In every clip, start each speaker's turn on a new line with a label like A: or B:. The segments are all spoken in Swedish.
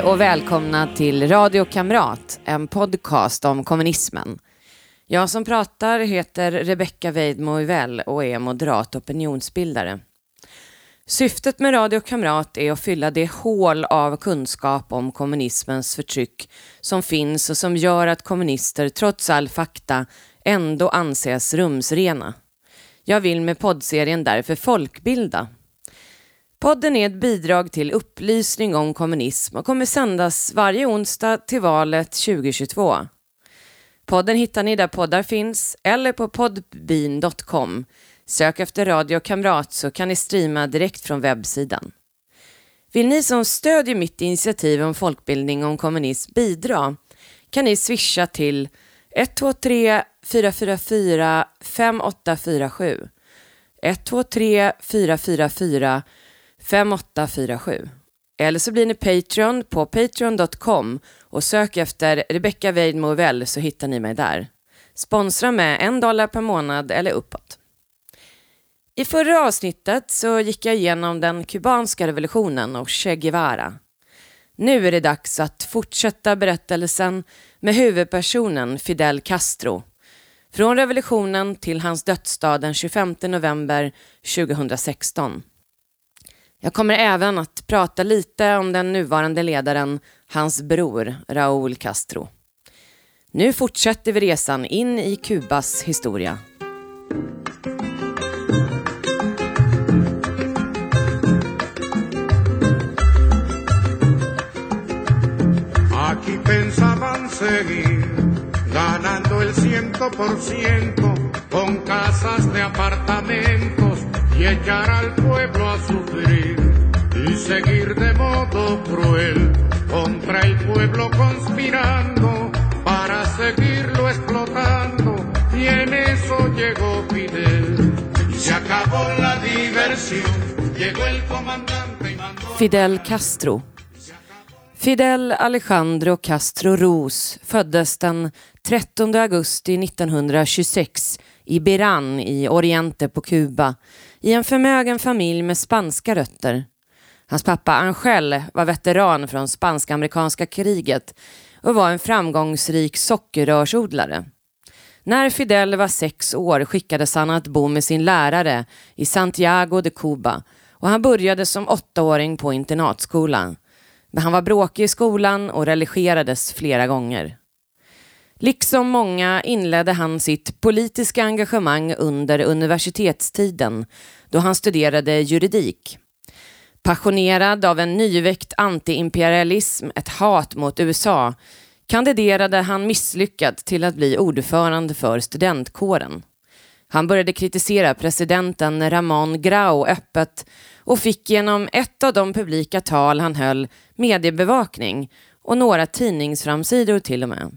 A: Hej och välkomna till Radio Kamrat, en podcast om kommunismen. Jag som pratar heter Rebecka Weidmo och är moderat opinionsbildare. Syftet med Radio Kamrat är att fylla det hål av kunskap om kommunismens förtryck som finns och som gör att kommunister trots all fakta ändå anses rumsrena. Jag vill med poddserien därför folkbilda. Podden är ett bidrag till upplysning om kommunism och kommer sändas varje onsdag till valet 2022. Podden hittar ni där poddar finns eller på podbean.com. Sök efter Radio Kamrat så kan ni streama direkt från webbsidan. Vill ni som stödjer mitt initiativ om folkbildning om kommunism bidra kan ni swisha till 123 444 5847 123 444 5847 eller så blir ni Patreon på patreon.com och sök efter Rebecca Weidmo så hittar ni mig där. Sponsra med en dollar per månad eller uppåt. I förra avsnittet så gick jag igenom den kubanska revolutionen och Che Guevara. Nu är det dags att fortsätta berättelsen med huvudpersonen Fidel Castro. Från revolutionen till hans dödsdag den 25 november 2016. Jag kommer även att prata lite om den nuvarande ledaren, hans bror Raúl Castro. Nu fortsätter vi resan in i Kubas historia. Aquí pensaban seguir ganando el ciento por ciento con casas de apartamento y echar al pueblo a sufrir y seguir de modo cruel contra el pueblo conspirando para seguirlo explotando. Y en eso llegó Fidel. Y se acabó la diversión. Llegó el comandante y mandó Fidel Castro. Fidel Alejandro Castro Ros föddes den 13 augusti 1926 i Biran i Oriente på Kuba i en förmögen familj med spanska rötter. Hans pappa Angel var veteran från spansk-amerikanska kriget och var en framgångsrik sockerrörsodlare. När Fidel var sex år skickades han att bo med sin lärare i Santiago de Cuba och han började som åttaåring på internatskolan. Men han var bråkig i skolan och religerades flera gånger. Liksom många inledde han sitt politiska engagemang under universitetstiden då han studerade juridik. Passionerad av en nyväckt antiimperialism, ett hat mot USA, kandiderade han misslyckat till att bli ordförande för studentkåren. Han började kritisera presidenten Ramon Grau öppet och fick genom ett av de publika tal han höll mediebevakning och några tidningsframsidor till och med.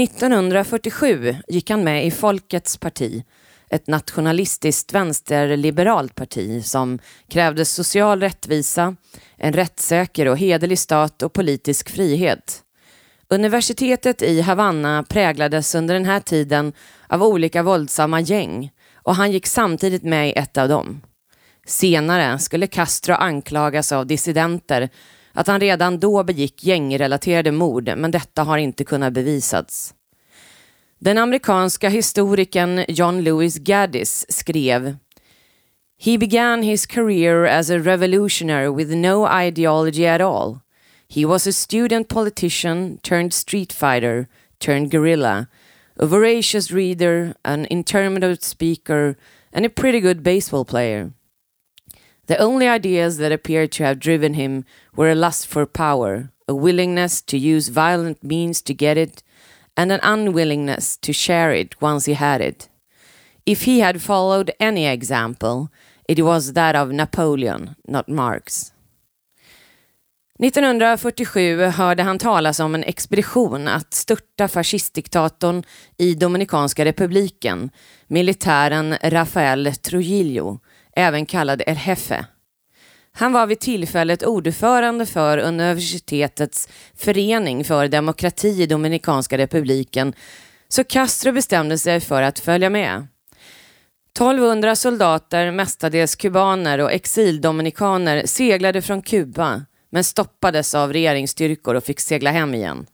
A: 1947 gick han med i Folkets parti, ett nationalistiskt vänsterliberalt parti som krävde social rättvisa, en rättssäker och hederlig stat och politisk frihet. Universitetet i Havanna präglades under den här tiden av olika våldsamma gäng och han gick samtidigt med i ett av dem. Senare skulle Castro anklagas av dissidenter att han redan då begick gängrelaterade mord, men detta har inte kunnat bevisats. Den amerikanska historikern John Lewis Gaddis skrev He began his career as a revolutionary with no ideology at all. He was a student politician turned street fighter turned guerrilla, a voracious reader, an intermittent speaker, and a pretty good baseball player. The only ideas that appeared to have driven him were a lust for power, a willingness to use violent means to get it, and an unwillingness to share it once he had it. If he had followed any example, it was that of Napoleon, not Marx. 1947 hörde han talas om en expedition att störta fascistdiktatorn i Dominikanska republiken, militären Rafael Trujillo, även kallad El-Hefe. Han var vid tillfället ordförande för universitetets förening för demokrati i Dominikanska republiken, så Castro bestämde sig för att följa med. 1200 soldater, mestadels kubaner och exildominikaner seglade från Kuba men stoppades av regeringsstyrkor och fick segla hem igen.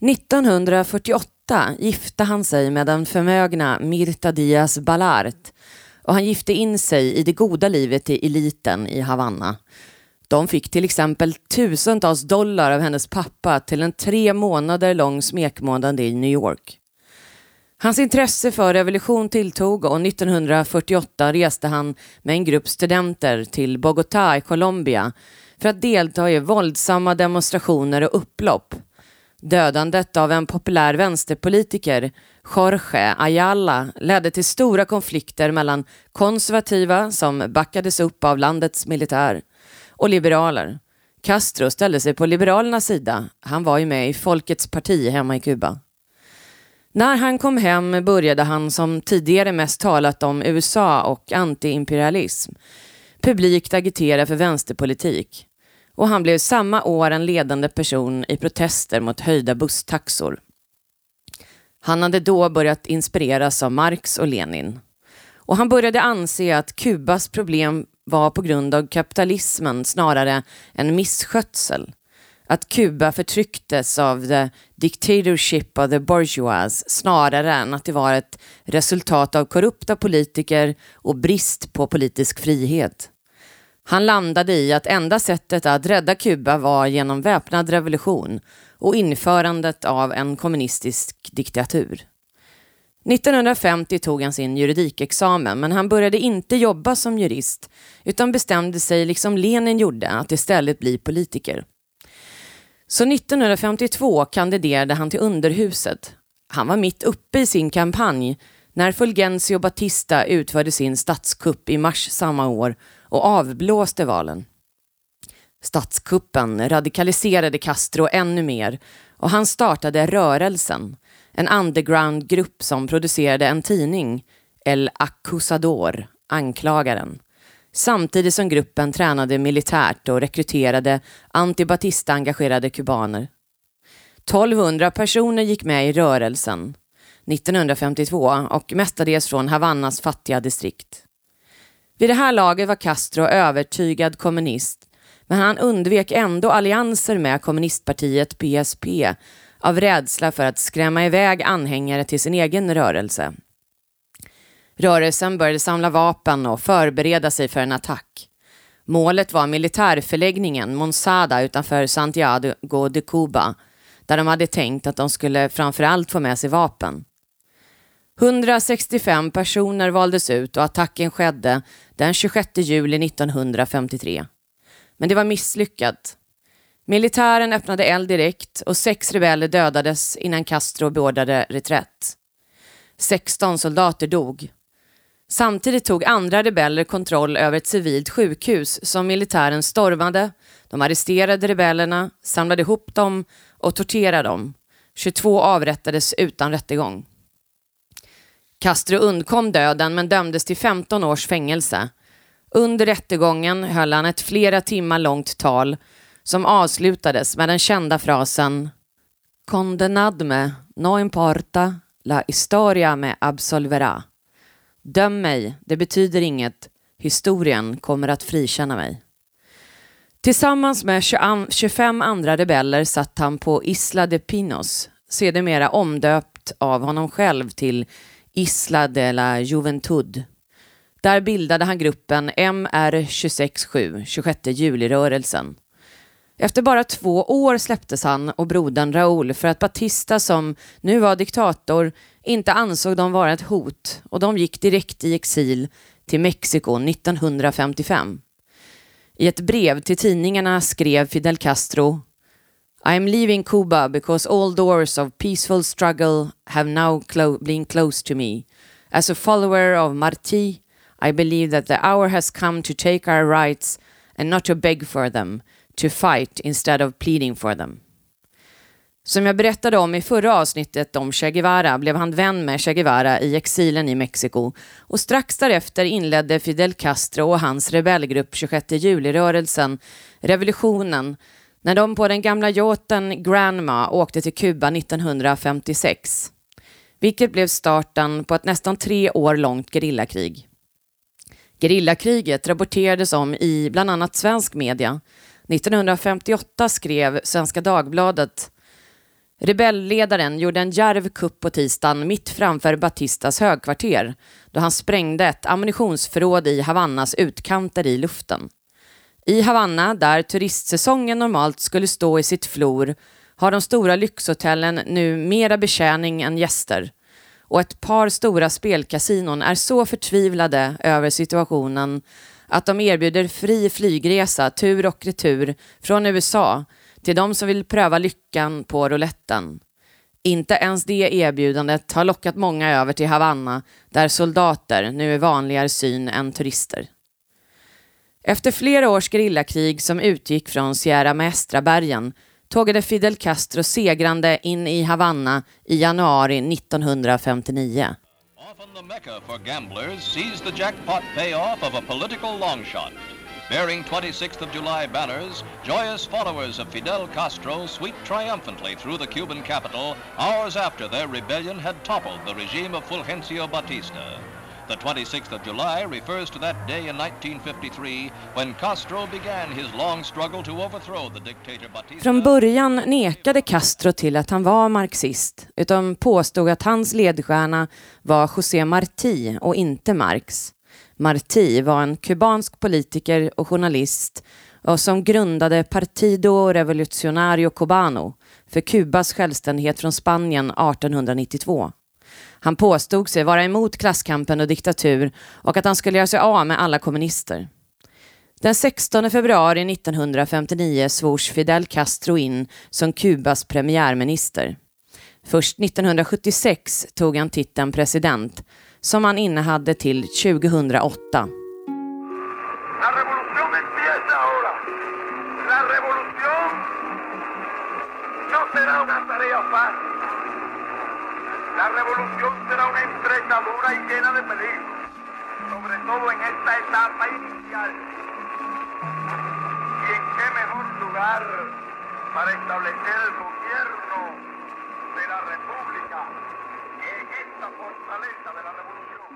A: 1948 gifte han sig med den förmögna Mirta Diaz Balart och han gifte in sig i det goda livet i eliten i Havanna. De fick till exempel tusentals dollar av hennes pappa till en tre månader lång smekmånad i New York. Hans intresse för revolution tilltog och 1948 reste han med en grupp studenter till Bogotá i Colombia för att delta i våldsamma demonstrationer och upplopp. Dödandet av en populär vänsterpolitiker, Jorge Ayala, ledde till stora konflikter mellan konservativa, som backades upp av landets militär, och liberaler. Castro ställde sig på liberalernas sida. Han var ju med i Folkets parti hemma i Kuba. När han kom hem började han som tidigare mest talat om USA och antiimperialism publikt agitera för vänsterpolitik och han blev samma år en ledande person i protester mot höjda busstaxor. Han hade då börjat inspireras av Marx och Lenin och han började anse att Kubas problem var på grund av kapitalismen snarare än misskötsel att Kuba förtrycktes av the dictatorship of the bourgeois snarare än att det var ett resultat av korrupta politiker och brist på politisk frihet. Han landade i att enda sättet att rädda Kuba var genom väpnad revolution och införandet av en kommunistisk diktatur. 1950 tog han sin juridikexamen men han började inte jobba som jurist utan bestämde sig, liksom Lenin gjorde, att istället bli politiker. Så 1952 kandiderade han till underhuset. Han var mitt uppe i sin kampanj när Fulgencio Batista utförde sin statskupp i mars samma år och avblåste valen. Statskuppen radikaliserade Castro ännu mer och han startade Rörelsen, en undergroundgrupp som producerade en tidning, El Acusador, Anklagaren, samtidigt som gruppen tränade militärt och rekryterade antibatista-engagerade kubaner. 1200 personer gick med i rörelsen 1952 och mestadels från Havannas fattiga distrikt. Vid det här laget var Castro övertygad kommunist men han undvek ändå allianser med kommunistpartiet PSP av rädsla för att skrämma iväg anhängare till sin egen rörelse. Rörelsen började samla vapen och förbereda sig för en attack. Målet var militärförläggningen Monsada utanför Santiago de Cuba där de hade tänkt att de skulle framförallt få med sig vapen. 165 personer valdes ut och attacken skedde den 26 juli 1953. Men det var misslyckat. Militären öppnade eld direkt och sex rebeller dödades innan Castro beordrade reträtt. 16 soldater dog. Samtidigt tog andra rebeller kontroll över ett civilt sjukhus som militären stormade. De arresterade rebellerna, samlade ihop dem och torterade dem. 22 avrättades utan rättegång. Castro undkom döden men dömdes till 15 års fängelse. Under rättegången höll han ett flera timmar långt tal som avslutades med den kända frasen Condenadme, no importa, la historia me absolverá. Döm mig, det betyder inget, historien kommer att frikänna mig. Tillsammans med 25 andra rebeller satt han på Isla de Pinos, sedermera omdöpt av honom själv till Isla de la Juventud. Där bildade han gruppen MR267, 26 juli-rörelsen. Efter bara två år släpptes han och brodern Raúl för att Batista, som nu var diktator, inte ansåg dem vara ett hot och de gick direkt i exil till Mexiko 1955. I ett brev till tidningarna skrev Fidel Castro i am leaving Cuba because all doors of peaceful struggle have now clo been closed to me. As a follower of Martí, I believe that the hour has come to take our rights and not to beg for them, to fight instead of pleading for them. Som jag berättade om i förra avsnittet om Che Guevara blev han vän med Che Guevara i exilen i Mexiko och strax därefter inledde Fidel Castro och hans rebellgrupp 26 juli-rörelsen revolutionen när de på den gamla yachten Granma åkte till Kuba 1956, vilket blev starten på ett nästan tre år långt gerillakrig. Gerillakriget rapporterades om i bland annat svensk media 1958 skrev Svenska Dagbladet Rebellledaren gjorde en djärv kupp på tisdagen mitt framför Batistas högkvarter då han sprängde ett ammunitionsförråd i Havannas utkanter i luften. I Havanna, där turistsäsongen normalt skulle stå i sitt flor, har de stora lyxhotellen nu mera betjäning än gäster. Och ett par stora spelkasinon är så förtvivlade över situationen att de erbjuder fri flygresa tur och retur från USA till de som vill pröva lyckan på rouletten. Inte ens det erbjudandet har lockat många över till Havanna där soldater nu är vanligare syn än turister. Efter flera års gerillakrig som utgick från Sierra Maestra-bergen tågade Fidel Castro segrande in i Havanna i januari 1959. Often the mecca for gamblers sees the jackpot payoff of a political longshot. Bearing 26th of July banners, joyous followers of Fidel Castro sweep triumphantly through the Cuban capital hours after their rebellion had toppled the regime of Fulgencio Batista. The 26th of July refers to that day in 1953 when Castro began his long struggle to overthrow the dictator Batista. Från början nekade Castro till att han var marxist, utan påstod att hans ledstjärna var José Martí och inte Marx. Martí var en kubansk politiker och journalist och som grundade Partido Revolucionario Cubano för Kubas självständighet från Spanien 1892. Han påstod sig vara emot klasskampen och diktatur och att han skulle göra sig av med alla kommunister. Den 16 februari 1959 svors Fidel Castro in som Kubas premiärminister. Först 1976 tog han titeln president, som han innehade till 2008. Una empresa y llena de peligro, sobre todo en esta etapa inicial. ¿Y en qué mejor lugar para establecer el gobierno de la República en esta fortaleza de la revolución?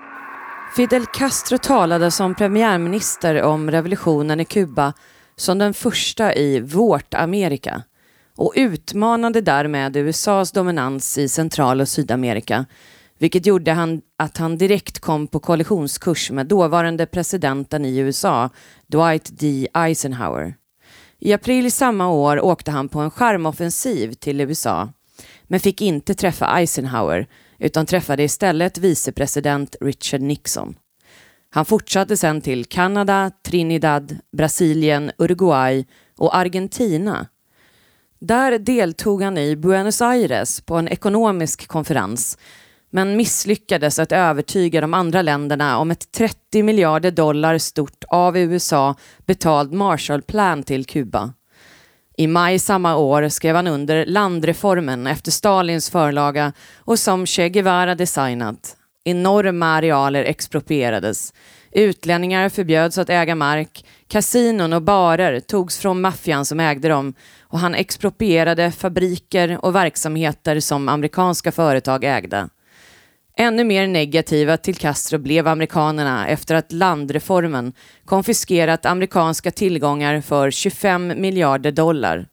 A: Fidel Castro talade som premiärminister om revolutionen i Kuba som den första i vårt Amerika och utmanade därmed USAs dominans i Central och Sydamerika, vilket gjorde han att han direkt kom på kollisionskurs med dåvarande presidenten i USA, Dwight D. Eisenhower. I april samma år åkte han på en skärmoffensiv till USA, men fick inte träffa Eisenhower, utan träffade istället vicepresident Richard Nixon. Han fortsatte sedan till Kanada, Trinidad, Brasilien, Uruguay och Argentina där deltog han i Buenos Aires på en ekonomisk konferens men misslyckades att övertyga de andra länderna om ett 30 miljarder dollar stort av USA betald Marshallplan till Kuba. I maj samma år skrev han under landreformen efter Stalins förlaga och som Che Guevara designat. Enorma arealer exproprierades. Utlänningar förbjöds att äga mark. Kasinon och barer togs från maffian som ägde dem och han exproprierade fabriker och verksamheter som amerikanska företag ägde. Ännu mer negativa till Castro blev amerikanerna efter att landreformen konfiskerat amerikanska tillgångar för 25 miljarder dollar.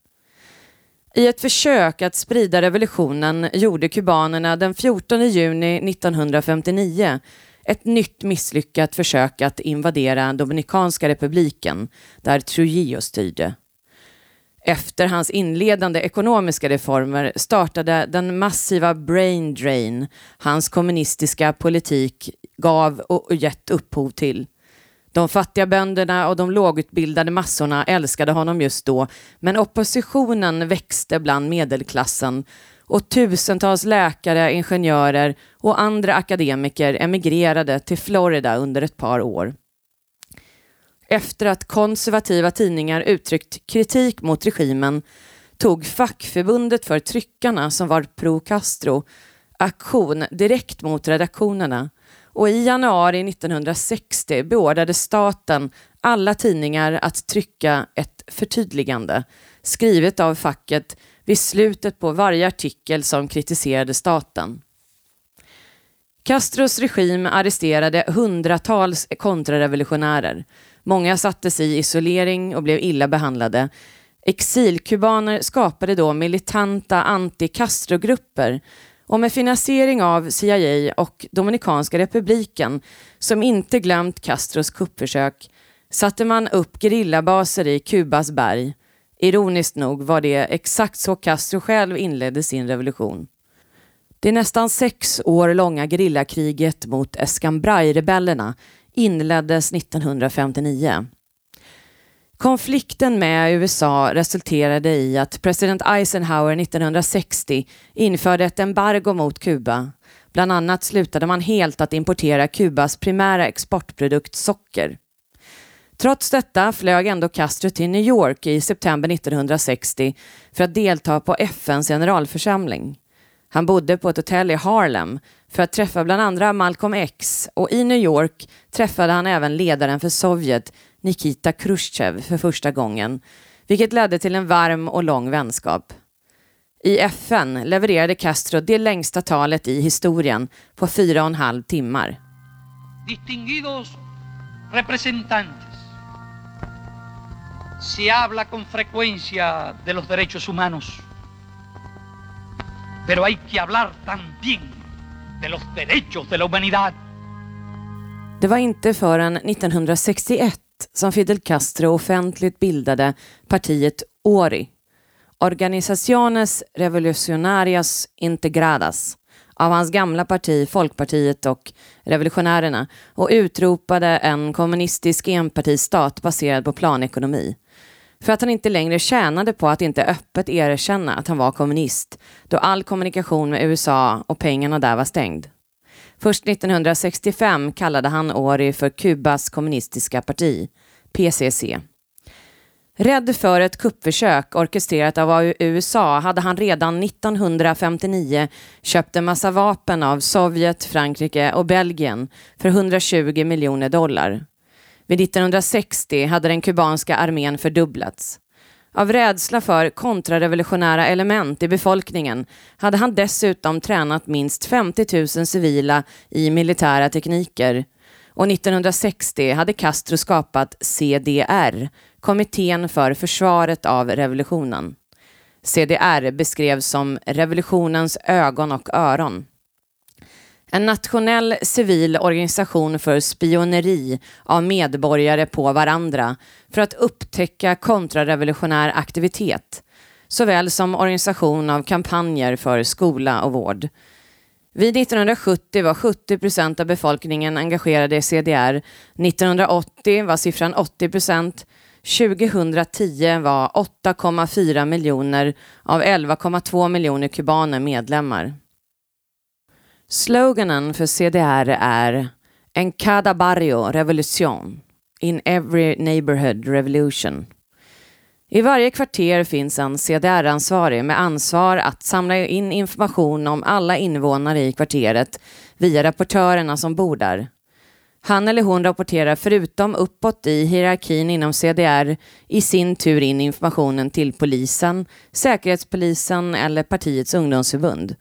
A: I ett försök att sprida revolutionen gjorde kubanerna den 14 juni 1959 ett nytt misslyckat försök att invadera Dominikanska republiken, där Trujillo styrde. Efter hans inledande ekonomiska reformer startade den massiva brain drain hans kommunistiska politik gav och gett upphov till. De fattiga bönderna och de lågutbildade massorna älskade honom just då, men oppositionen växte bland medelklassen och tusentals läkare, ingenjörer och andra akademiker emigrerade till Florida under ett par år efter att konservativa tidningar uttryckt kritik mot regimen tog fackförbundet för tryckarna, som var pro-Castro, aktion direkt mot redaktionerna och i januari 1960 beordrade staten alla tidningar att trycka ett förtydligande skrivet av facket vid slutet på varje artikel som kritiserade staten. Castros regim arresterade hundratals kontrarevolutionärer Många sattes i isolering och blev illa behandlade. Exilkubaner skapade då militanta anti-Castro-grupper och med finansiering av CIA och Dominikanska republiken, som inte glömt Castros kuppförsök, satte man upp gerillabaser i Kubas berg. Ironiskt nog var det exakt så Castro själv inledde sin revolution. Det nästan sex år långa gerillakriget mot Escambray-rebellerna inleddes 1959. Konflikten med USA resulterade i att president Eisenhower 1960 införde ett embargo mot Kuba. Bland annat slutade man helt att importera Kubas primära exportprodukt socker. Trots detta flög ändå Castro till New York i september 1960 för att delta på FNs generalförsamling. Han bodde på ett hotell i Harlem för att träffa bland andra Malcolm X och i New York träffade han även ledaren för Sovjet, Nikita Khrushchev, för första gången, vilket ledde till en varm och lång vänskap. I FN levererade Castro det längsta talet i historien på fyra och en halv timmar.
B: Distinguidos representantes. Se habla con frecuencia de los derechos humanos. Pero hay que hablar también de los derechos de la humanidad.
A: Det var inte förrän 1961 som Fidel Castro offentligt bildade partiet ORI, Organizaciones Revolucionarias Integradas, av hans gamla parti Folkpartiet och Revolutionärerna och utropade en kommunistisk enpartistat baserad på planekonomi. För att han inte längre tjänade på att inte öppet erkänna att han var kommunist, då all kommunikation med USA och pengarna där var stängd. Först 1965 kallade han Ori för Kubas kommunistiska parti, PCC. Rädd för ett kuppförsök orkestrerat av USA hade han redan 1959 köpt en massa vapen av Sovjet, Frankrike och Belgien för 120 miljoner dollar. Vid 1960 hade den kubanska armén fördubblats. Av rädsla för kontrarevolutionära element i befolkningen hade han dessutom tränat minst 50 000 civila i militära tekniker. Och 1960 hade Castro skapat CDR, Kommittén för försvaret av revolutionen. CDR beskrevs som revolutionens ögon och öron. En nationell civil organisation för spioneri av medborgare på varandra för att upptäcka kontrarevolutionär aktivitet, såväl som organisation av kampanjer för skola och vård. Vid 1970 var 70 procent av befolkningen engagerade i CDR. 1980 var siffran 80 procent. 2010 var 8,4 miljoner av 11,2 miljoner kubaner medlemmar. Sloganen för CDR är En cada barrio revolution. In every neighborhood revolution. I varje kvarter finns en CDR-ansvarig med ansvar att samla in information om alla invånare i kvarteret via rapportörerna som bor där. Han eller hon rapporterar förutom uppåt i hierarkin inom CDR i sin tur in informationen till polisen, Säkerhetspolisen eller partiets ungdomsförbund.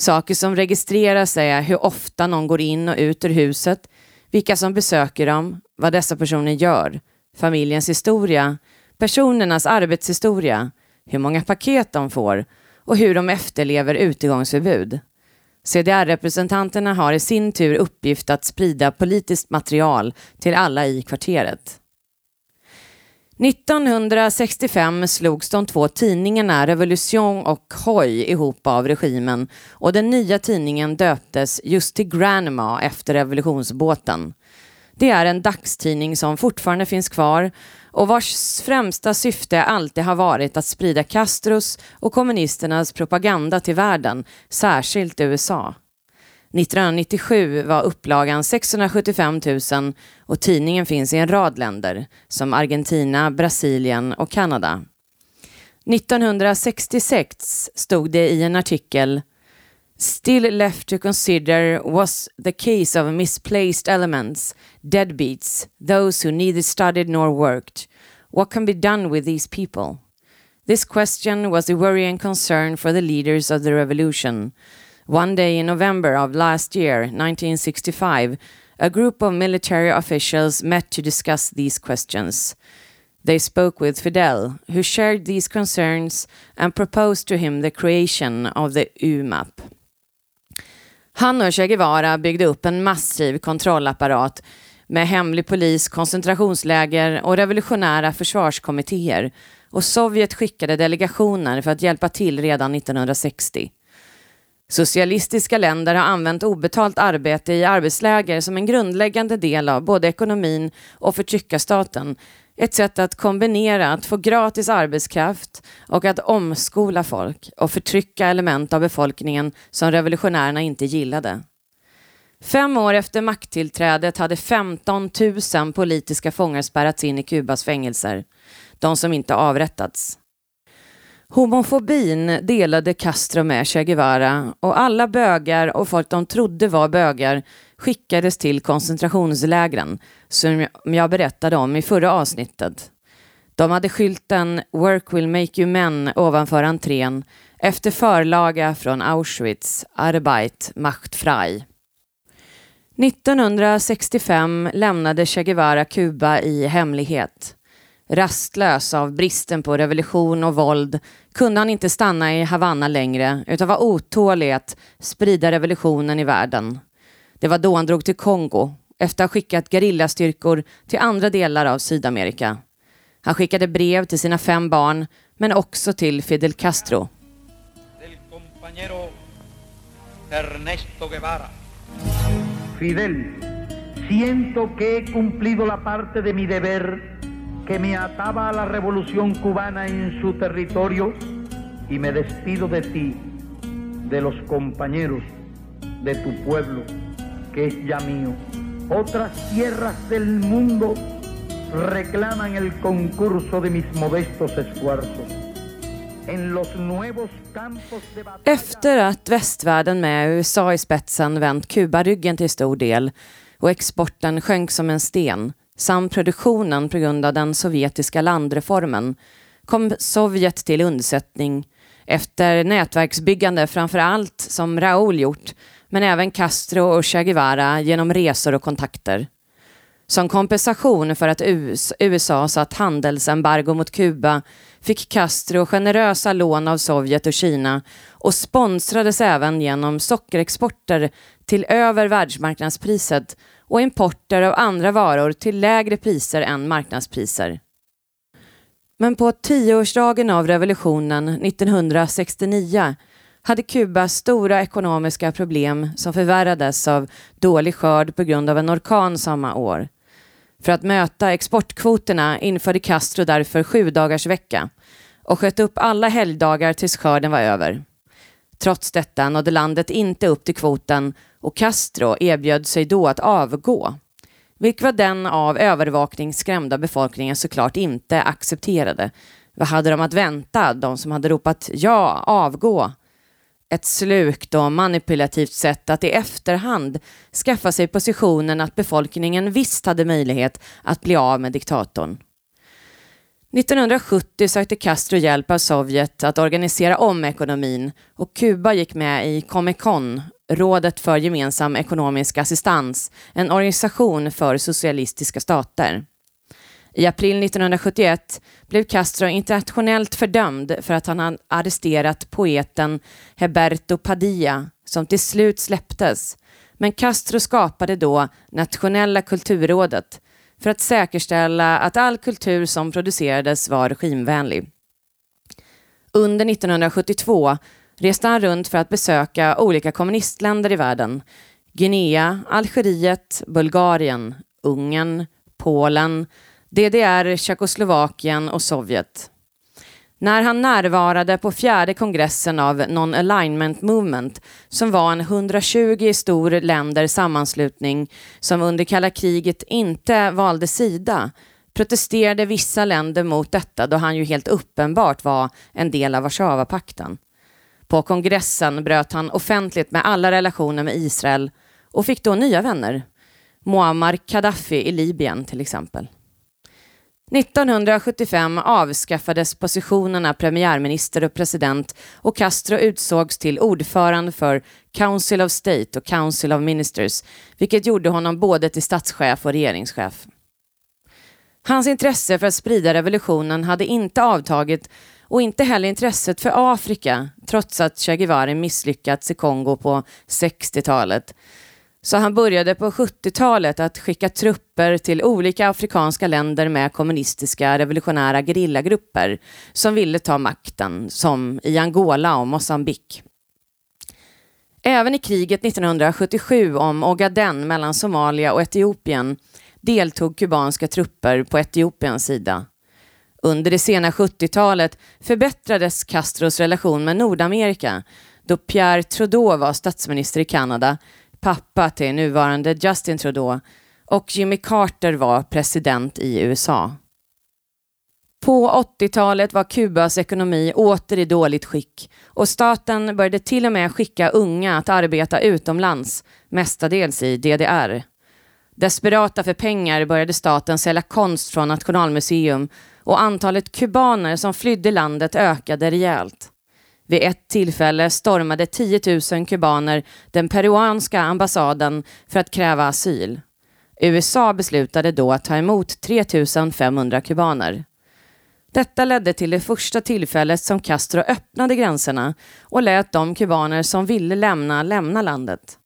A: Saker som registreras är hur ofta någon går in och ut ur huset, vilka som besöker dem, vad dessa personer gör, familjens historia, personernas arbetshistoria, hur många paket de får och hur de efterlever utegångsförbud. CDR-representanterna har i sin tur uppgift att sprida politiskt material till alla i kvarteret. 1965 slogs de två tidningarna Revolution och Hoj ihop av regimen och den nya tidningen döptes just till Granma efter revolutionsbåten. Det är en dagstidning som fortfarande finns kvar och vars främsta syfte alltid har varit att sprida Castros och kommunisternas propaganda till världen, särskilt USA. 1997 var upplagan 675 000 och tidningen finns i en rad länder som Argentina, Brasilien och Kanada. 1966 stod det i en artikel Still left to consider was the case of misplaced elements, deadbeats, those who neither studied nor worked. What can be done with these people? This question was a worrying concern for the leaders of the revolution. One day in November of last year, 1965, a group of military officials met to discuss these questions. They spoke with Fidel, who shared these concerns and proposed to him the creation of the UMAP. Han och Che Guevara byggde upp en massiv kontrollapparat med hemlig polis, koncentrationsläger och revolutionära försvarskommittéer och Sovjet skickade delegationer för att hjälpa till redan 1960. Socialistiska länder har använt obetalt arbete i arbetsläger som en grundläggande del av både ekonomin och förtryckarstaten. Ett sätt att kombinera att få gratis arbetskraft och att omskola folk och förtrycka element av befolkningen som revolutionärerna inte gillade. Fem år efter makttillträdet hade 15 000 politiska fångar spärrats in i Kubas fängelser. De som inte avrättats. Homofobin delade Castro med Che Guevara och alla bögar och folk de trodde var bögar skickades till koncentrationslägren som jag berättade om i förra avsnittet. De hade skylten “Work will make you men” ovanför entrén efter förlaga från Auschwitz, Arbeit macht frei. 1965 lämnade Che Guevara Kuba i hemlighet. Rastlös av bristen på revolution och våld kunde han inte stanna i Havanna längre utan var otålig att sprida revolutionen i världen. Det var då han drog till Kongo efter att ha skickat gerillastyrkor till andra delar av Sydamerika. Han skickade brev till sina fem barn men också till Fidel Castro.
C: Ernesto Guevara. Fidel, siento que he cumplido la parte de mi deber que me ataba a la revolución cubana en su territorio y me despido de ti, de los compañeros, de tu pueblo, que es ya mío. Otras tierras del mundo reclaman el concurso de mis modestos esfuerzos.
A: Efter att västvärlden med USA i spetsen vänt Kuba ryggen till stor del och exporten sjönk som en sten samt produktionen på grund av den sovjetiska landreformen kom Sovjet till undsättning efter nätverksbyggande framför allt som Raoul gjort men även Castro och Che Guevara genom resor och kontakter. Som kompensation för att USA satt handelsembargo mot Kuba fick Castro generösa lån av Sovjet och Kina och sponsrades även genom sockerexporter till över världsmarknadspriset och importer av andra varor till lägre priser än marknadspriser. Men på tioårsdagen av revolutionen 1969 hade Kuba stora ekonomiska problem som förvärrades av dålig skörd på grund av en orkan samma år. För att möta exportkvoterna införde Castro därför sju dagars vecka och sköt upp alla helgdagar tills skörden var över. Trots detta nådde landet inte upp till kvoten och Castro erbjöd sig då att avgå, vilket var den av övervakning skrämda befolkningen såklart inte accepterade. Vad hade de att vänta, de som hade ropat ja, avgå? Ett slukt och manipulativt sätt att i efterhand skaffa sig positionen att befolkningen visst hade möjlighet att bli av med diktatorn. 1970 sökte Castro hjälp av Sovjet att organisera om ekonomin och Kuba gick med i Comecon, Rådet för gemensam ekonomisk assistans, en organisation för socialistiska stater. I april 1971 blev Castro internationellt fördömd för att han hade arresterat poeten Heberto Padilla som till slut släpptes. Men Castro skapade då Nationella kulturrådet för att säkerställa att all kultur som producerades var regimvänlig. Under 1972 reste han runt för att besöka olika kommunistländer i världen. Guinea, Algeriet, Bulgarien, Ungern, Polen, DDR, Tjeckoslovakien och Sovjet. När han närvarade på fjärde kongressen av Non-Alignment Movement, som var en 120 stor länder sammanslutning som under kalla kriget inte valde sida, protesterade vissa länder mot detta då han ju helt uppenbart var en del av Warszawapakten. På kongressen bröt han offentligt med alla relationer med Israel och fick då nya vänner. Muammar Gaddafi i Libyen till exempel. 1975 avskaffades positionerna premiärminister och president och Castro utsågs till ordförande för Council of State och Council of Ministers, vilket gjorde honom både till statschef och regeringschef. Hans intresse för att sprida revolutionen hade inte avtagit och inte heller intresset för Afrika, trots att Che Guevara misslyckats i Kongo på 60-talet. Så han började på 70-talet att skicka trupper till olika afrikanska länder med kommunistiska revolutionära gerillagrupper som ville ta makten, som i Angola och Mosambik. Även i kriget 1977 om Ogaden mellan Somalia och Etiopien deltog kubanska trupper på Etiopiens sida. Under det sena 70-talet förbättrades Castros relation med Nordamerika då Pierre Trudeau var statsminister i Kanada, pappa till nuvarande Justin Trudeau och Jimmy Carter var president i USA. På 80-talet var Kubas ekonomi åter i dåligt skick och staten började till och med skicka unga att arbeta utomlands, mestadels i DDR. Desperata för pengar började staten sälja konst från Nationalmuseum och antalet kubaner som flydde landet ökade rejält. Vid ett tillfälle stormade 10 000 kubaner den peruanska ambassaden för att kräva asyl. USA beslutade då att ta emot 3 500 kubaner. Detta ledde till det första tillfället som Castro öppnade gränserna och lät de kubaner som ville lämna lämna landet.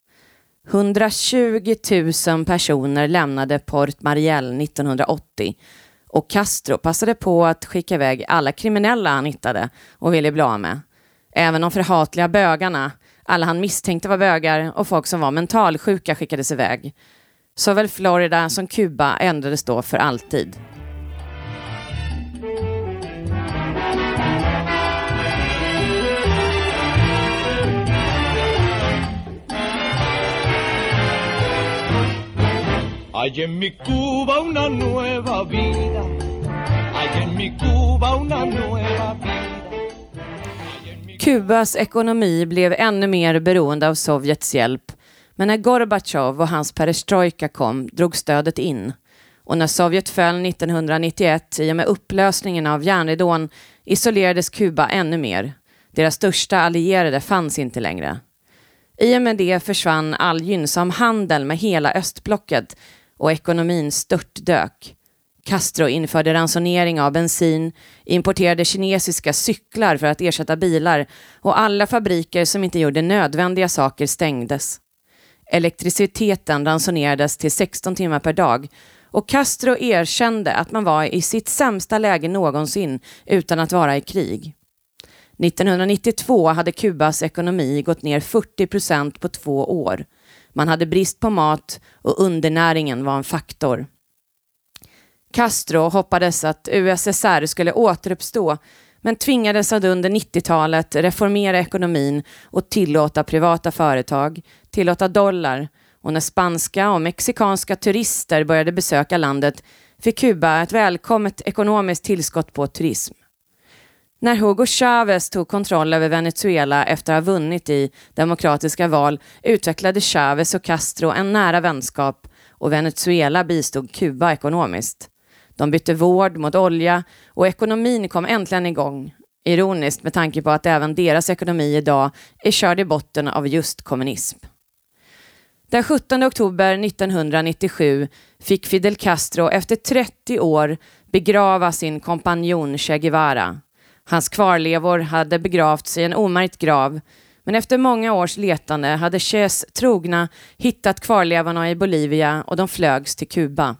A: 120 000 personer lämnade Port Mariel 1980 och Castro passade på att skicka iväg alla kriminella han hittade och ville bli av med. Även de förhatliga bögarna, alla han misstänkte var bögar och folk som var mentalsjuka skickades iväg. Såväl Florida som Kuba ändrades då för alltid.
D: Hay en mi Cuba una nueva vida. Hay en mi Cuba una nueva vida.
A: Kubas ekonomi blev ännu mer beroende av Sovjets hjälp. Men när Gorbatjov och hans perestrojka kom drog stödet in. Och när Sovjet föll 1991 i och med upplösningen av järnridån isolerades Kuba ännu mer. Deras största allierade fanns inte längre. I och med det försvann all gynnsam handel med hela östblocket och ekonomin störtdök. Castro införde ransonering av bensin, importerade kinesiska cyklar för att ersätta bilar och alla fabriker som inte gjorde nödvändiga saker stängdes. Elektriciteten ransonerades till 16 timmar per dag och Castro erkände att man var i sitt sämsta läge någonsin utan att vara i krig. 1992 hade Kubas ekonomi gått ner 40 procent på två år. Man hade brist på mat och undernäringen var en faktor. Castro hoppades att USSR skulle återuppstå men tvingades att under 90-talet reformera ekonomin och tillåta privata företag, tillåta dollar och när spanska och mexikanska turister började besöka landet fick Kuba ett välkommet ekonomiskt tillskott på turism. När Hugo Chavez tog kontroll över Venezuela efter att ha vunnit i demokratiska val utvecklade Chavez och Castro en nära vänskap och Venezuela bistod Kuba ekonomiskt. De bytte vård mot olja och ekonomin kom äntligen igång. Ironiskt med tanke på att även deras ekonomi idag är körd i botten av just kommunism. Den 17 oktober 1997 fick Fidel Castro efter 30 år begrava sin kompanjon Che Guevara. Hans kvarlevor hade begravts i en omärkt grav men efter många års letande hade Ches trogna hittat kvarlevorna i Bolivia och de flögs till Kuba.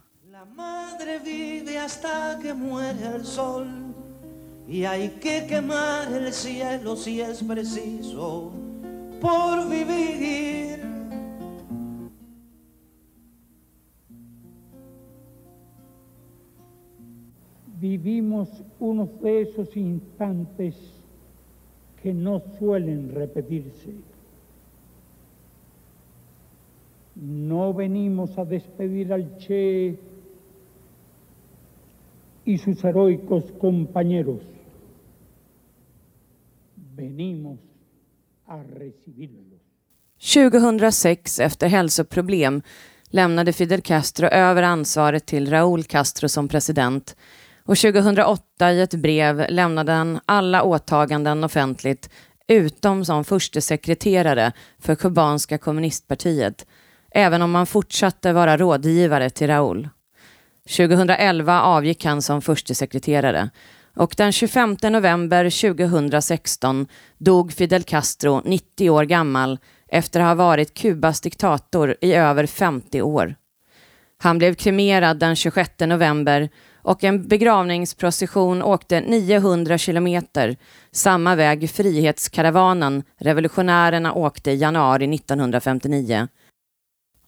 A: Hasta que muere el sol y hay que quemar el cielo si es preciso por vivir.
E: Vivimos unos de esos instantes que no suelen repetirse. No venimos a despedir al Che y sus heroicos compañeros. Venimos a recibirlos.
A: 2006, efter hälsoproblem, lämnade Fidel Castro över ansvaret till Raúl Castro som president och 2008 i ett brev lämnade han alla åtaganden offentligt utom som förste sekreterare för kubanska kommunistpartiet, även om han fortsatte vara rådgivare till Raúl. 2011 avgick han som förstesekreterare och den 25 november 2016 dog Fidel Castro 90 år gammal efter att ha varit Kubas diktator i över 50 år. Han blev kremerad den 26 november och en begravningsprocession åkte 900 kilometer, samma väg Frihetskaravanen, revolutionärerna åkte i januari 1959.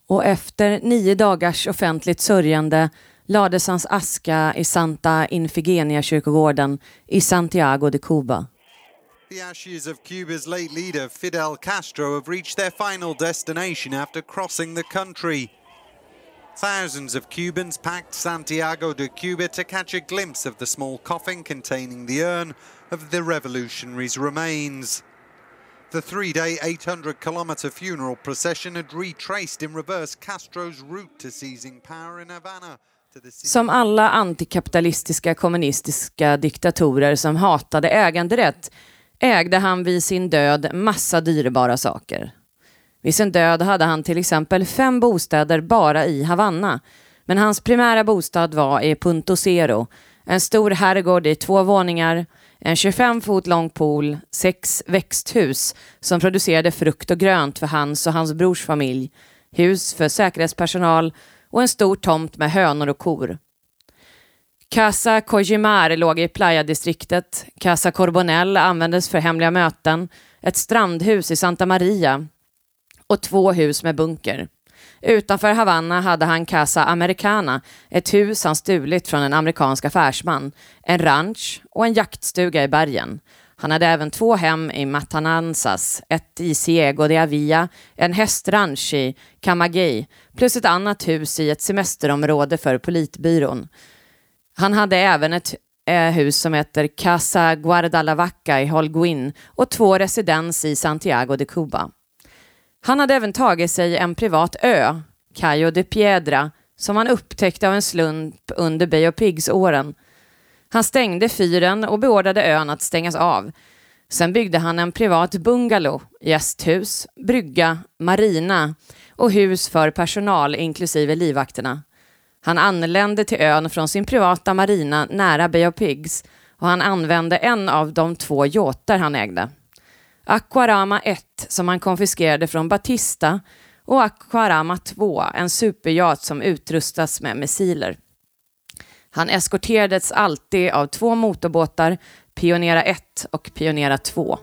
A: Och efter nio dagars offentligt sörjande lades hans aska i Santa Infigenia-kyrkogården i Santiago de Cuba.
F: The ashes of Cuba's late leader Fidel Castro have reached their final destination after crossing the country. Thousands of Cubans packed Santiago de Cuba to catch a glimpse of the small coffin containing the urn of the revolutionary's remains. The three day, 800 kilometre funeral procession had retraced in reverse Castro's route to seizing power in Havana.
A: Som alla antikapitalistiska kommunistiska diktatorer som hatade äganderätt ägde han vid sin död massa dyrbara saker. Vid sin död hade han till exempel fem bostäder bara i Havanna, men hans primära bostad var i Punto Cero, en stor herrgård i två våningar, en 25 fot lång pool, sex växthus som producerade frukt och grönt för hans och hans brors familj, hus för säkerhetspersonal och en stor tomt med hönor och kor. Casa Cojimar låg i Playa-distriktet. Casa Corbonell användes för hemliga möten. Ett strandhus i Santa Maria och två hus med bunker. Utanför Havanna hade han Casa Americana, ett hus han stulit från en amerikansk affärsman, en ranch och en jaktstuga i bergen. Han hade även två hem i Matanansas, ett i Ciego de Avia, en hästranch i Camagüey, plus ett annat hus i ett semesterområde för politbyrån. Han hade även ett eh, hus som heter Casa Guardalavaca i Holguin och två residens i Santiago de Cuba. Han hade även tagit sig en privat ö, Cayo de Piedra, som han upptäckte av en slump under Bay of Pigs-åren. Han stängde fyren och beordrade ön att stängas av. Sen byggde han en privat bungalow, gästhus, brygga, marina och hus för personal inklusive livvakterna. Han anlände till ön från sin privata marina nära Bay of Pigs och han använde en av de två jåtar han ägde. Aquarama 1 som han konfiskerade från Batista och Aquarama 2, en superjat som utrustas med missiler. Han eskorterades alltid av två motorbåtar, Pionera 1 och Pionera 2.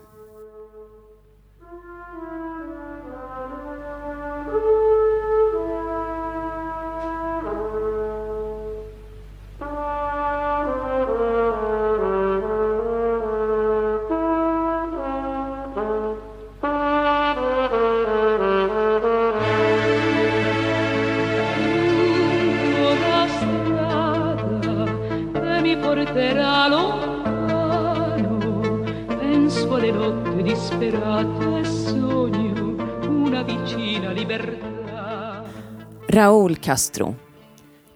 A: Castro.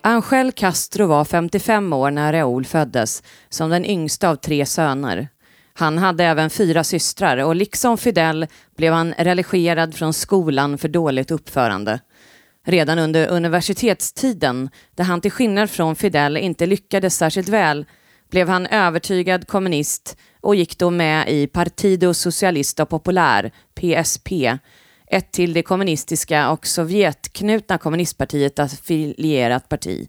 A: Angel Castro var 55 år när Raúl föddes, som den yngsta av tre söner. Han hade även fyra systrar och liksom Fidel blev han religerad från skolan för dåligt uppförande. Redan under universitetstiden, där han till skillnad från Fidel inte lyckades särskilt väl, blev han övertygad kommunist och gick då med i Partido Socialista Popular, PSP, ett till det kommunistiska och Sovjetknutna kommunistpartiet affilierat parti.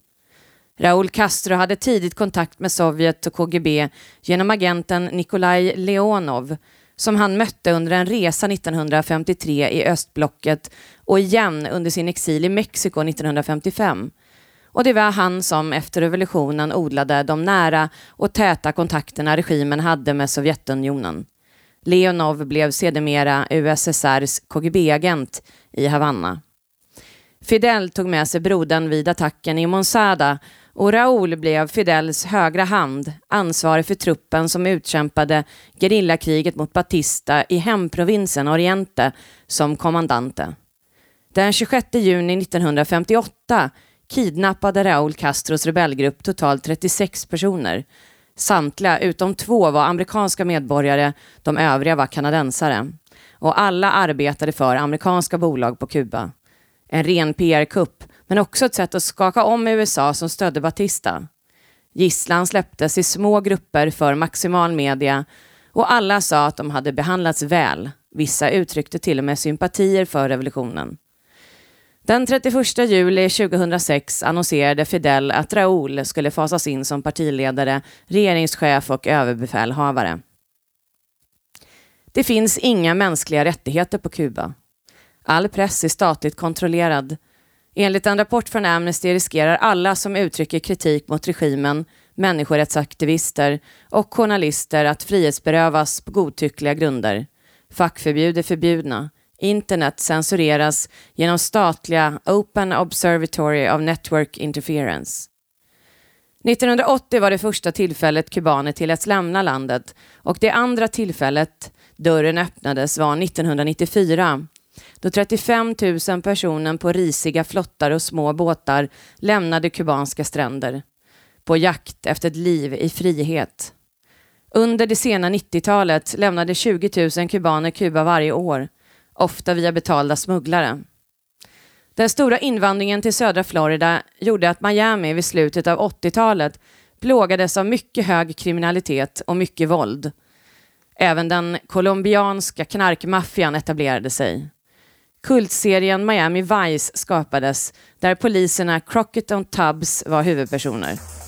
A: Raúl Castro hade tidigt kontakt med Sovjet och KGB genom agenten Nikolaj Leonov som han mötte under en resa 1953 i östblocket och igen under sin exil i Mexiko 1955. Och det var han som efter revolutionen odlade de nära och täta kontakterna regimen hade med Sovjetunionen. Leonov blev sedermera USSRs KGB-agent i Havanna. Fidel tog med sig brodern vid attacken i Monsada och Raúl blev Fidels högra hand, ansvarig för truppen som utkämpade gerillakriget mot Batista i hemprovinsen Oriente som kommandante. Den 26 juni 1958 kidnappade Raúl Castros rebellgrupp totalt 36 personer. Samtliga utom två var amerikanska medborgare, de övriga var kanadensare. Och alla arbetade för amerikanska bolag på Kuba. En ren PR-kupp, men också ett sätt att skaka om USA som stödde Batista. Gisslan släpptes i små grupper för maximal media och alla sa att de hade behandlats väl. Vissa uttryckte till och med sympatier för revolutionen. Den 31 juli 2006 annonserade Fidel att Raúl skulle fasas in som partiledare, regeringschef och överbefälhavare. Det finns inga mänskliga rättigheter på Kuba. All press är statligt kontrollerad. Enligt en rapport från Amnesty riskerar alla som uttrycker kritik mot regimen, människorättsaktivister och journalister att frihetsberövas på godtyckliga grunder. Fackförbud är förbjudna. Internet censureras genom statliga Open Observatory of Network Interference. 1980 var det första tillfället kubaner tilläts lämna landet och det andra tillfället dörren öppnades var 1994 då 35 000 personer på risiga flottar och små båtar lämnade kubanska stränder på jakt efter ett liv i frihet. Under det sena 90-talet lämnade 20 000 kubaner Kuba varje år, ofta via betalda smugglare. Den stora invandringen till södra Florida gjorde att Miami vid slutet av 80-talet plågades av mycket hög kriminalitet och mycket våld. Även den colombianska knarkmaffian etablerade sig. Kultserien Miami Vice skapades där poliserna Crockett och Tubbs var huvudpersoner.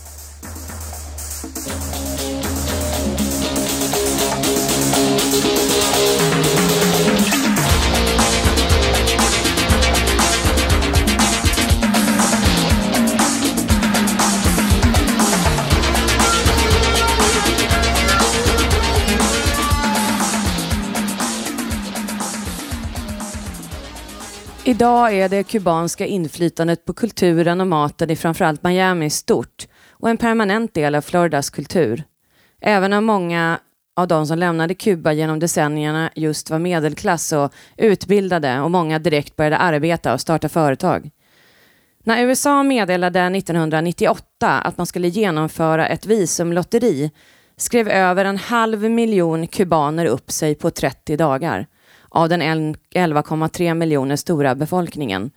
A: Idag är det kubanska inflytandet på kulturen och maten i framförallt Miami stort och en permanent del av Floridas kultur. Även om många av de som lämnade Kuba genom decennierna just var medelklass och utbildade och många direkt började arbeta och starta företag. När USA meddelade 1998 att man skulle genomföra ett visumlotteri skrev över en halv miljon kubaner upp sig på 30 dagar av den 11,3 miljoner stora befolkningen.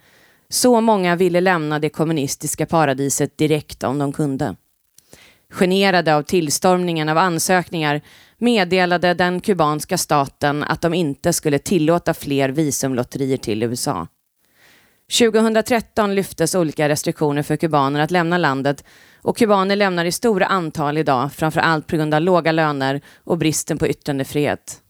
A: Så många ville lämna det kommunistiska paradiset direkt om de kunde. Generade av tillstormningen av ansökningar meddelade den kubanska staten att de inte skulle tillåta fler visumlotterier till USA. 2013 lyftes olika restriktioner för kubaner att lämna landet och kubaner lämnar i stora antal idag, framför allt på grund av låga löner och bristen på yttrandefrihet.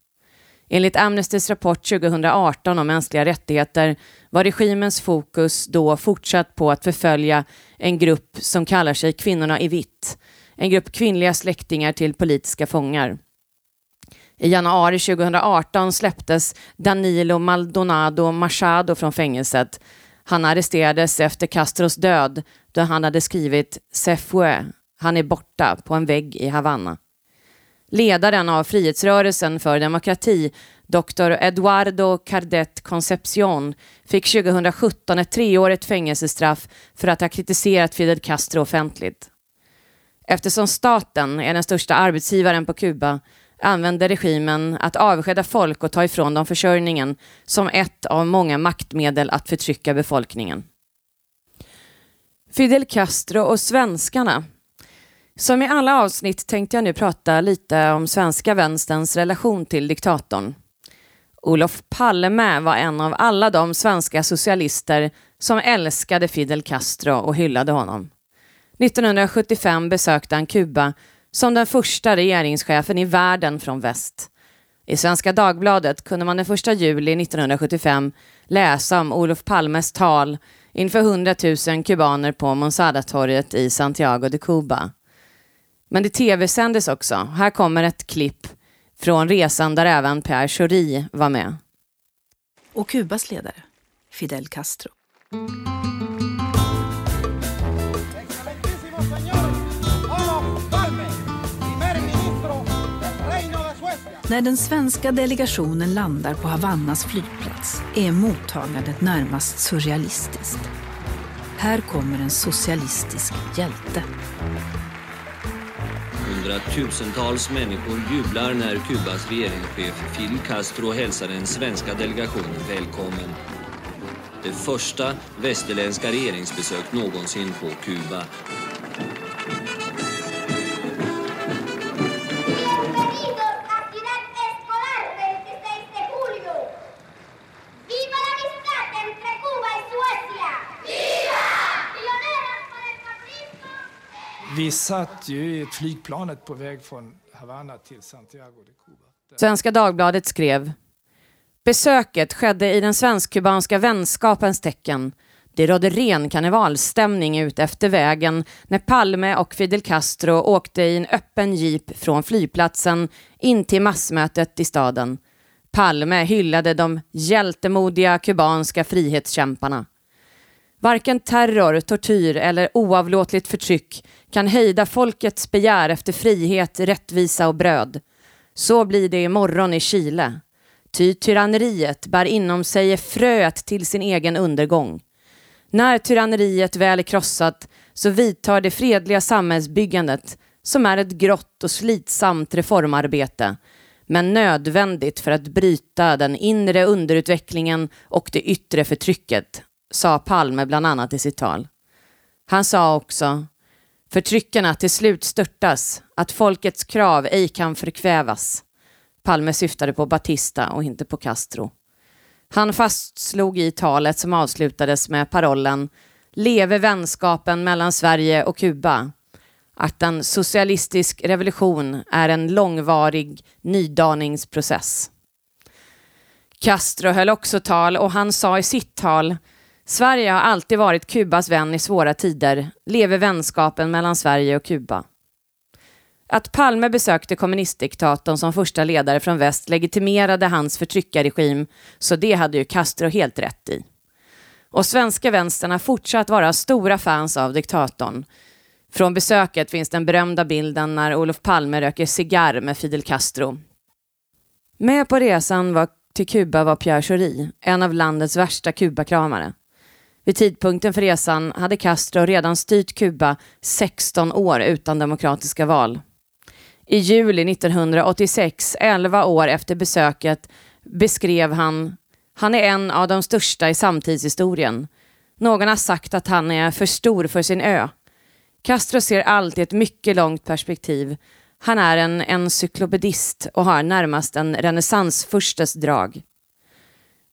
A: Enligt Amnestys rapport 2018 om mänskliga rättigheter var regimens fokus då fortsatt på att förfölja en grupp som kallar sig Kvinnorna i vitt, en grupp kvinnliga släktingar till politiska fångar. I januari 2018 släpptes Danilo Maldonado Machado från fängelset. Han arresterades efter Castros död då han hade skrivit “Se fue”, han är borta, på en vägg i Havanna. Ledaren av Frihetsrörelsen för demokrati, Dr. Eduardo Cardet Concepcion, fick 2017 ett treårigt fängelsestraff för att ha kritiserat Fidel Castro offentligt. Eftersom staten är den största arbetsgivaren på Kuba använder regimen att avskeda folk och ta ifrån dem försörjningen som ett av många maktmedel att förtrycka befolkningen. Fidel Castro och svenskarna som i alla avsnitt tänkte jag nu prata lite om svenska vänsterns relation till diktatorn. Olof Palme var en av alla de svenska socialister som älskade Fidel Castro och hyllade honom. 1975 besökte han Kuba som den första regeringschefen i världen från väst. I Svenska Dagbladet kunde man den 1 juli 1975 läsa om Olof Palmes tal inför 100 000 kubaner på Monsada-torget i Santiago de Cuba. Men det tv-sändes också. Här kommer ett klipp från resan där även Pierre Schori var med.
G: Och Kubas ledare, Fidel Castro. När den svenska delegationen landar på Havannas flygplats är mottagandet närmast surrealistiskt. Här kommer en socialistisk hjälte.
H: Hundratusentals människor jublar när Kubas regeringschef Fidel Castro hälsar den svenska delegationen välkommen. Det första västerländska regeringsbesök någonsin på Kuba.
I: Vi satt ju i ett flygplanet på väg från Havanna till Santiago de Cuba.
A: Svenska Dagbladet skrev Besöket skedde i den svensk-kubanska vänskapens tecken. Det rådde ren karnevalstämning ut efter vägen när Palme och Fidel Castro åkte i en öppen jeep från flygplatsen in till massmötet i staden. Palme hyllade de hjältemodiga kubanska frihetskämparna. Varken terror, tortyr eller oavlåtligt förtryck kan hejda folkets begär efter frihet, rättvisa och bröd. Så blir det imorgon i Chile. Ty tyranneriet bär inom sig fröet till sin egen undergång. När tyranneriet väl är krossat så vidtar det fredliga samhällsbyggandet som är ett grått och slitsamt reformarbete men nödvändigt för att bryta den inre underutvecklingen och det yttre förtrycket, sa Palme bland annat i sitt tal. Han sa också Förtryckarna till slut störtas, att folkets krav ej kan förkvävas. Palme syftade på Batista och inte på Castro. Han fastslog i talet som avslutades med parollen Leve vänskapen mellan Sverige och Kuba att en socialistisk revolution är en långvarig nydaningsprocess. Castro höll också tal och han sa i sitt tal Sverige har alltid varit Kubas vän i svåra tider. Leve vänskapen mellan Sverige och Kuba. Att Palme besökte kommunistdiktatorn som första ledare från väst legitimerade hans förtryckarregim, så det hade ju Castro helt rätt i. Och svenska vänstern har fortsatt vara stora fans av diktatorn. Från besöket finns den berömda bilden när Olof Palme röker cigarr med Fidel Castro. Med på resan var, till Kuba var Pierre Schori, en av landets värsta Kubakramare. Vid tidpunkten för resan hade Castro redan styrt Kuba 16 år utan demokratiska val. I juli 1986, 11 år efter besöket, beskrev han han är en av de största i samtidshistorien. Någon har sagt att han är för stor för sin ö. Castro ser allt i ett mycket långt perspektiv. Han är en encyklopedist och har närmast en renässansfurstes drag.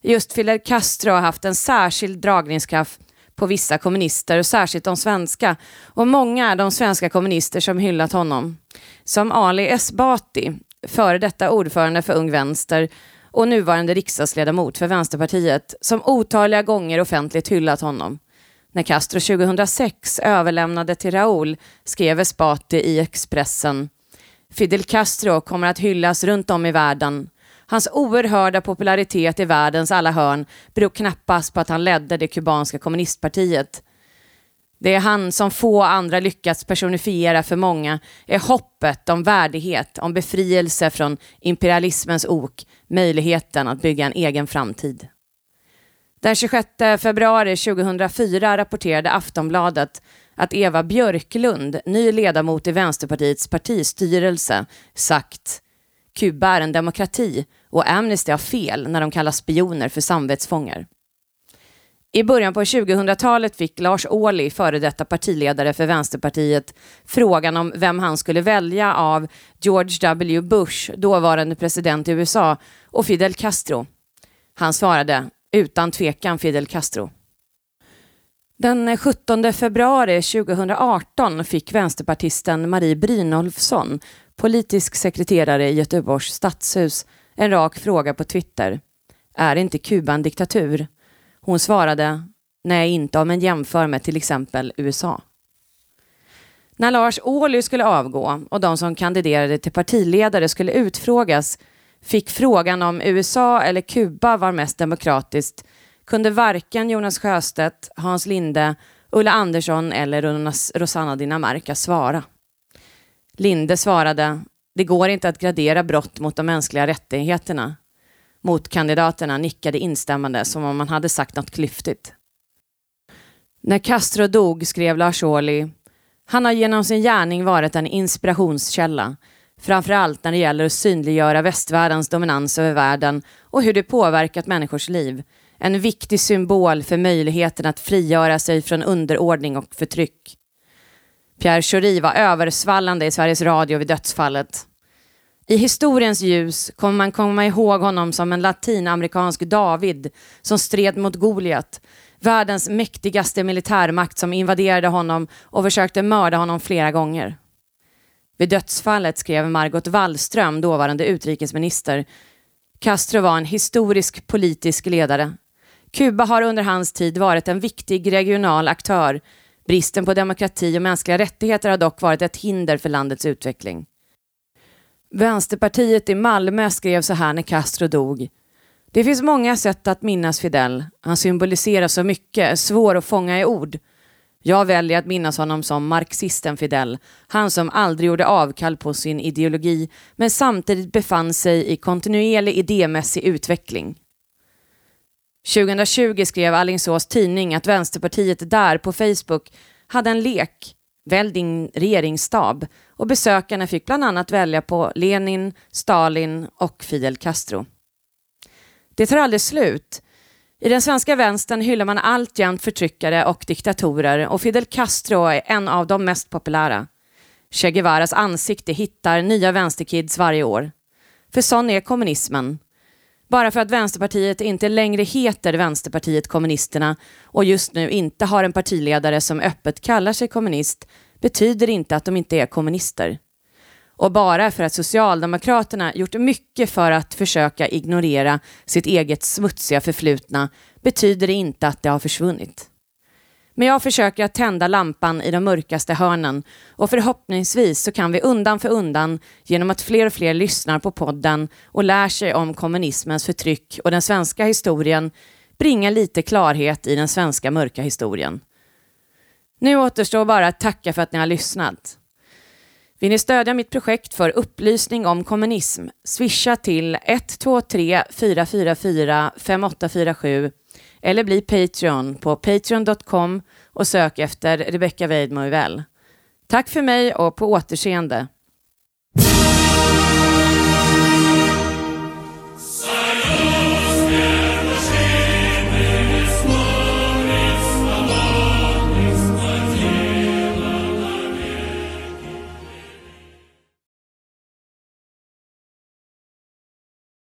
A: Just Fidel Castro har haft en särskild dragningskraft på vissa kommunister och särskilt de svenska. Och många är de svenska kommunister som hyllat honom. Som Ali Esbati, före detta ordförande för Ung Vänster och nuvarande riksdagsledamot för Vänsterpartiet, som otaliga gånger offentligt hyllat honom. När Castro 2006 överlämnade till Raúl skrev Esbati i Expressen Fidel Castro kommer att hyllas runt om i världen Hans oerhörda popularitet i världens alla hörn beror knappast på att han ledde det kubanska kommunistpartiet. Det är han som få andra lyckats personifiera för många är hoppet om värdighet, om befrielse från imperialismens ok, möjligheten att bygga en egen framtid. Den 26 februari 2004 rapporterade Aftonbladet att Eva Björklund, ny ledamot i Vänsterpartiets partistyrelse, sagt Kuba är en demokrati och Amnesty har fel när de kallar spioner för samvetsfångar. I början på 2000-talet fick Lars Ohly, före detta partiledare för Vänsterpartiet, frågan om vem han skulle välja av George W. Bush, dåvarande president i USA, och Fidel Castro. Han svarade utan tvekan Fidel Castro. Den 17 februari 2018 fick vänsterpartisten Marie Brynolfsson, politisk sekreterare i Göteborgs stadshus, en rak fråga på Twitter. Är inte Kuba en diktatur? Hon svarade, nej inte om en jämför med till exempel USA. När Lars Ohly skulle avgå och de som kandiderade till partiledare skulle utfrågas fick frågan om USA eller Kuba var mest demokratiskt kunde varken Jonas Sjöstedt, Hans Linde, Ulla Andersson eller Rosanna Dinamarca svara. Linde svarade, det går inte att gradera brott mot de mänskliga rättigheterna. Motkandidaterna nickade instämmande som om man hade sagt något klyftigt. När Castro dog skrev Lars Ohly han har genom sin gärning varit en inspirationskälla, framförallt när det gäller att synliggöra västvärldens dominans över världen och hur det påverkat människors liv. En viktig symbol för möjligheten att frigöra sig från underordning och förtryck. Pierre Schori var översvallande i Sveriges Radio vid dödsfallet. I historiens ljus kommer man komma ihåg honom som en latinamerikansk David som stred mot Goliat, världens mäktigaste militärmakt som invaderade honom och försökte mörda honom flera gånger. Vid dödsfallet skrev Margot Wallström, dåvarande utrikesminister, Castro var en historisk politisk ledare. Kuba har under hans tid varit en viktig regional aktör. Bristen på demokrati och mänskliga rättigheter har dock varit ett hinder för landets utveckling. Vänsterpartiet i Malmö skrev så här när Castro dog. Det finns många sätt att minnas Fidel. Han symboliserar så mycket, är svår att fånga i ord. Jag väljer att minnas honom som marxisten Fidel, han som aldrig gjorde avkall på sin ideologi men samtidigt befann sig i kontinuerlig idémässig utveckling. 2020 skrev Allingsås tidning att Vänsterpartiet där på Facebook hade en lek, Välj din regeringsstab, och besökarna fick bland annat välja på Lenin, Stalin och Fidel Castro. Det tar aldrig slut. I den svenska vänstern hyllar man alltjämt förtryckare och diktatorer och Fidel Castro är en av de mest populära. Che Guevaras ansikte hittar nya vänsterkids varje år. För sån är kommunismen. Bara för att Vänsterpartiet inte längre heter Vänsterpartiet kommunisterna och just nu inte har en partiledare som öppet kallar sig kommunist betyder inte att de inte är kommunister. Och bara för att Socialdemokraterna gjort mycket för att försöka ignorera sitt eget smutsiga förflutna betyder det inte att det har försvunnit. Men jag försöker att tända lampan i de mörkaste hörnen och förhoppningsvis så kan vi undan för undan, genom att fler och fler lyssnar på podden och lär sig om kommunismens förtryck och den svenska historien, bringa lite klarhet i den svenska mörka historien. Nu återstår bara att tacka för att ni har lyssnat. Vill ni stödja mitt projekt för upplysning om kommunism? Swisha till 123 444 5847 eller bli Patreon på patreon.com och sök efter Rebecca Weidmoevel. Tack för mig och på återseende.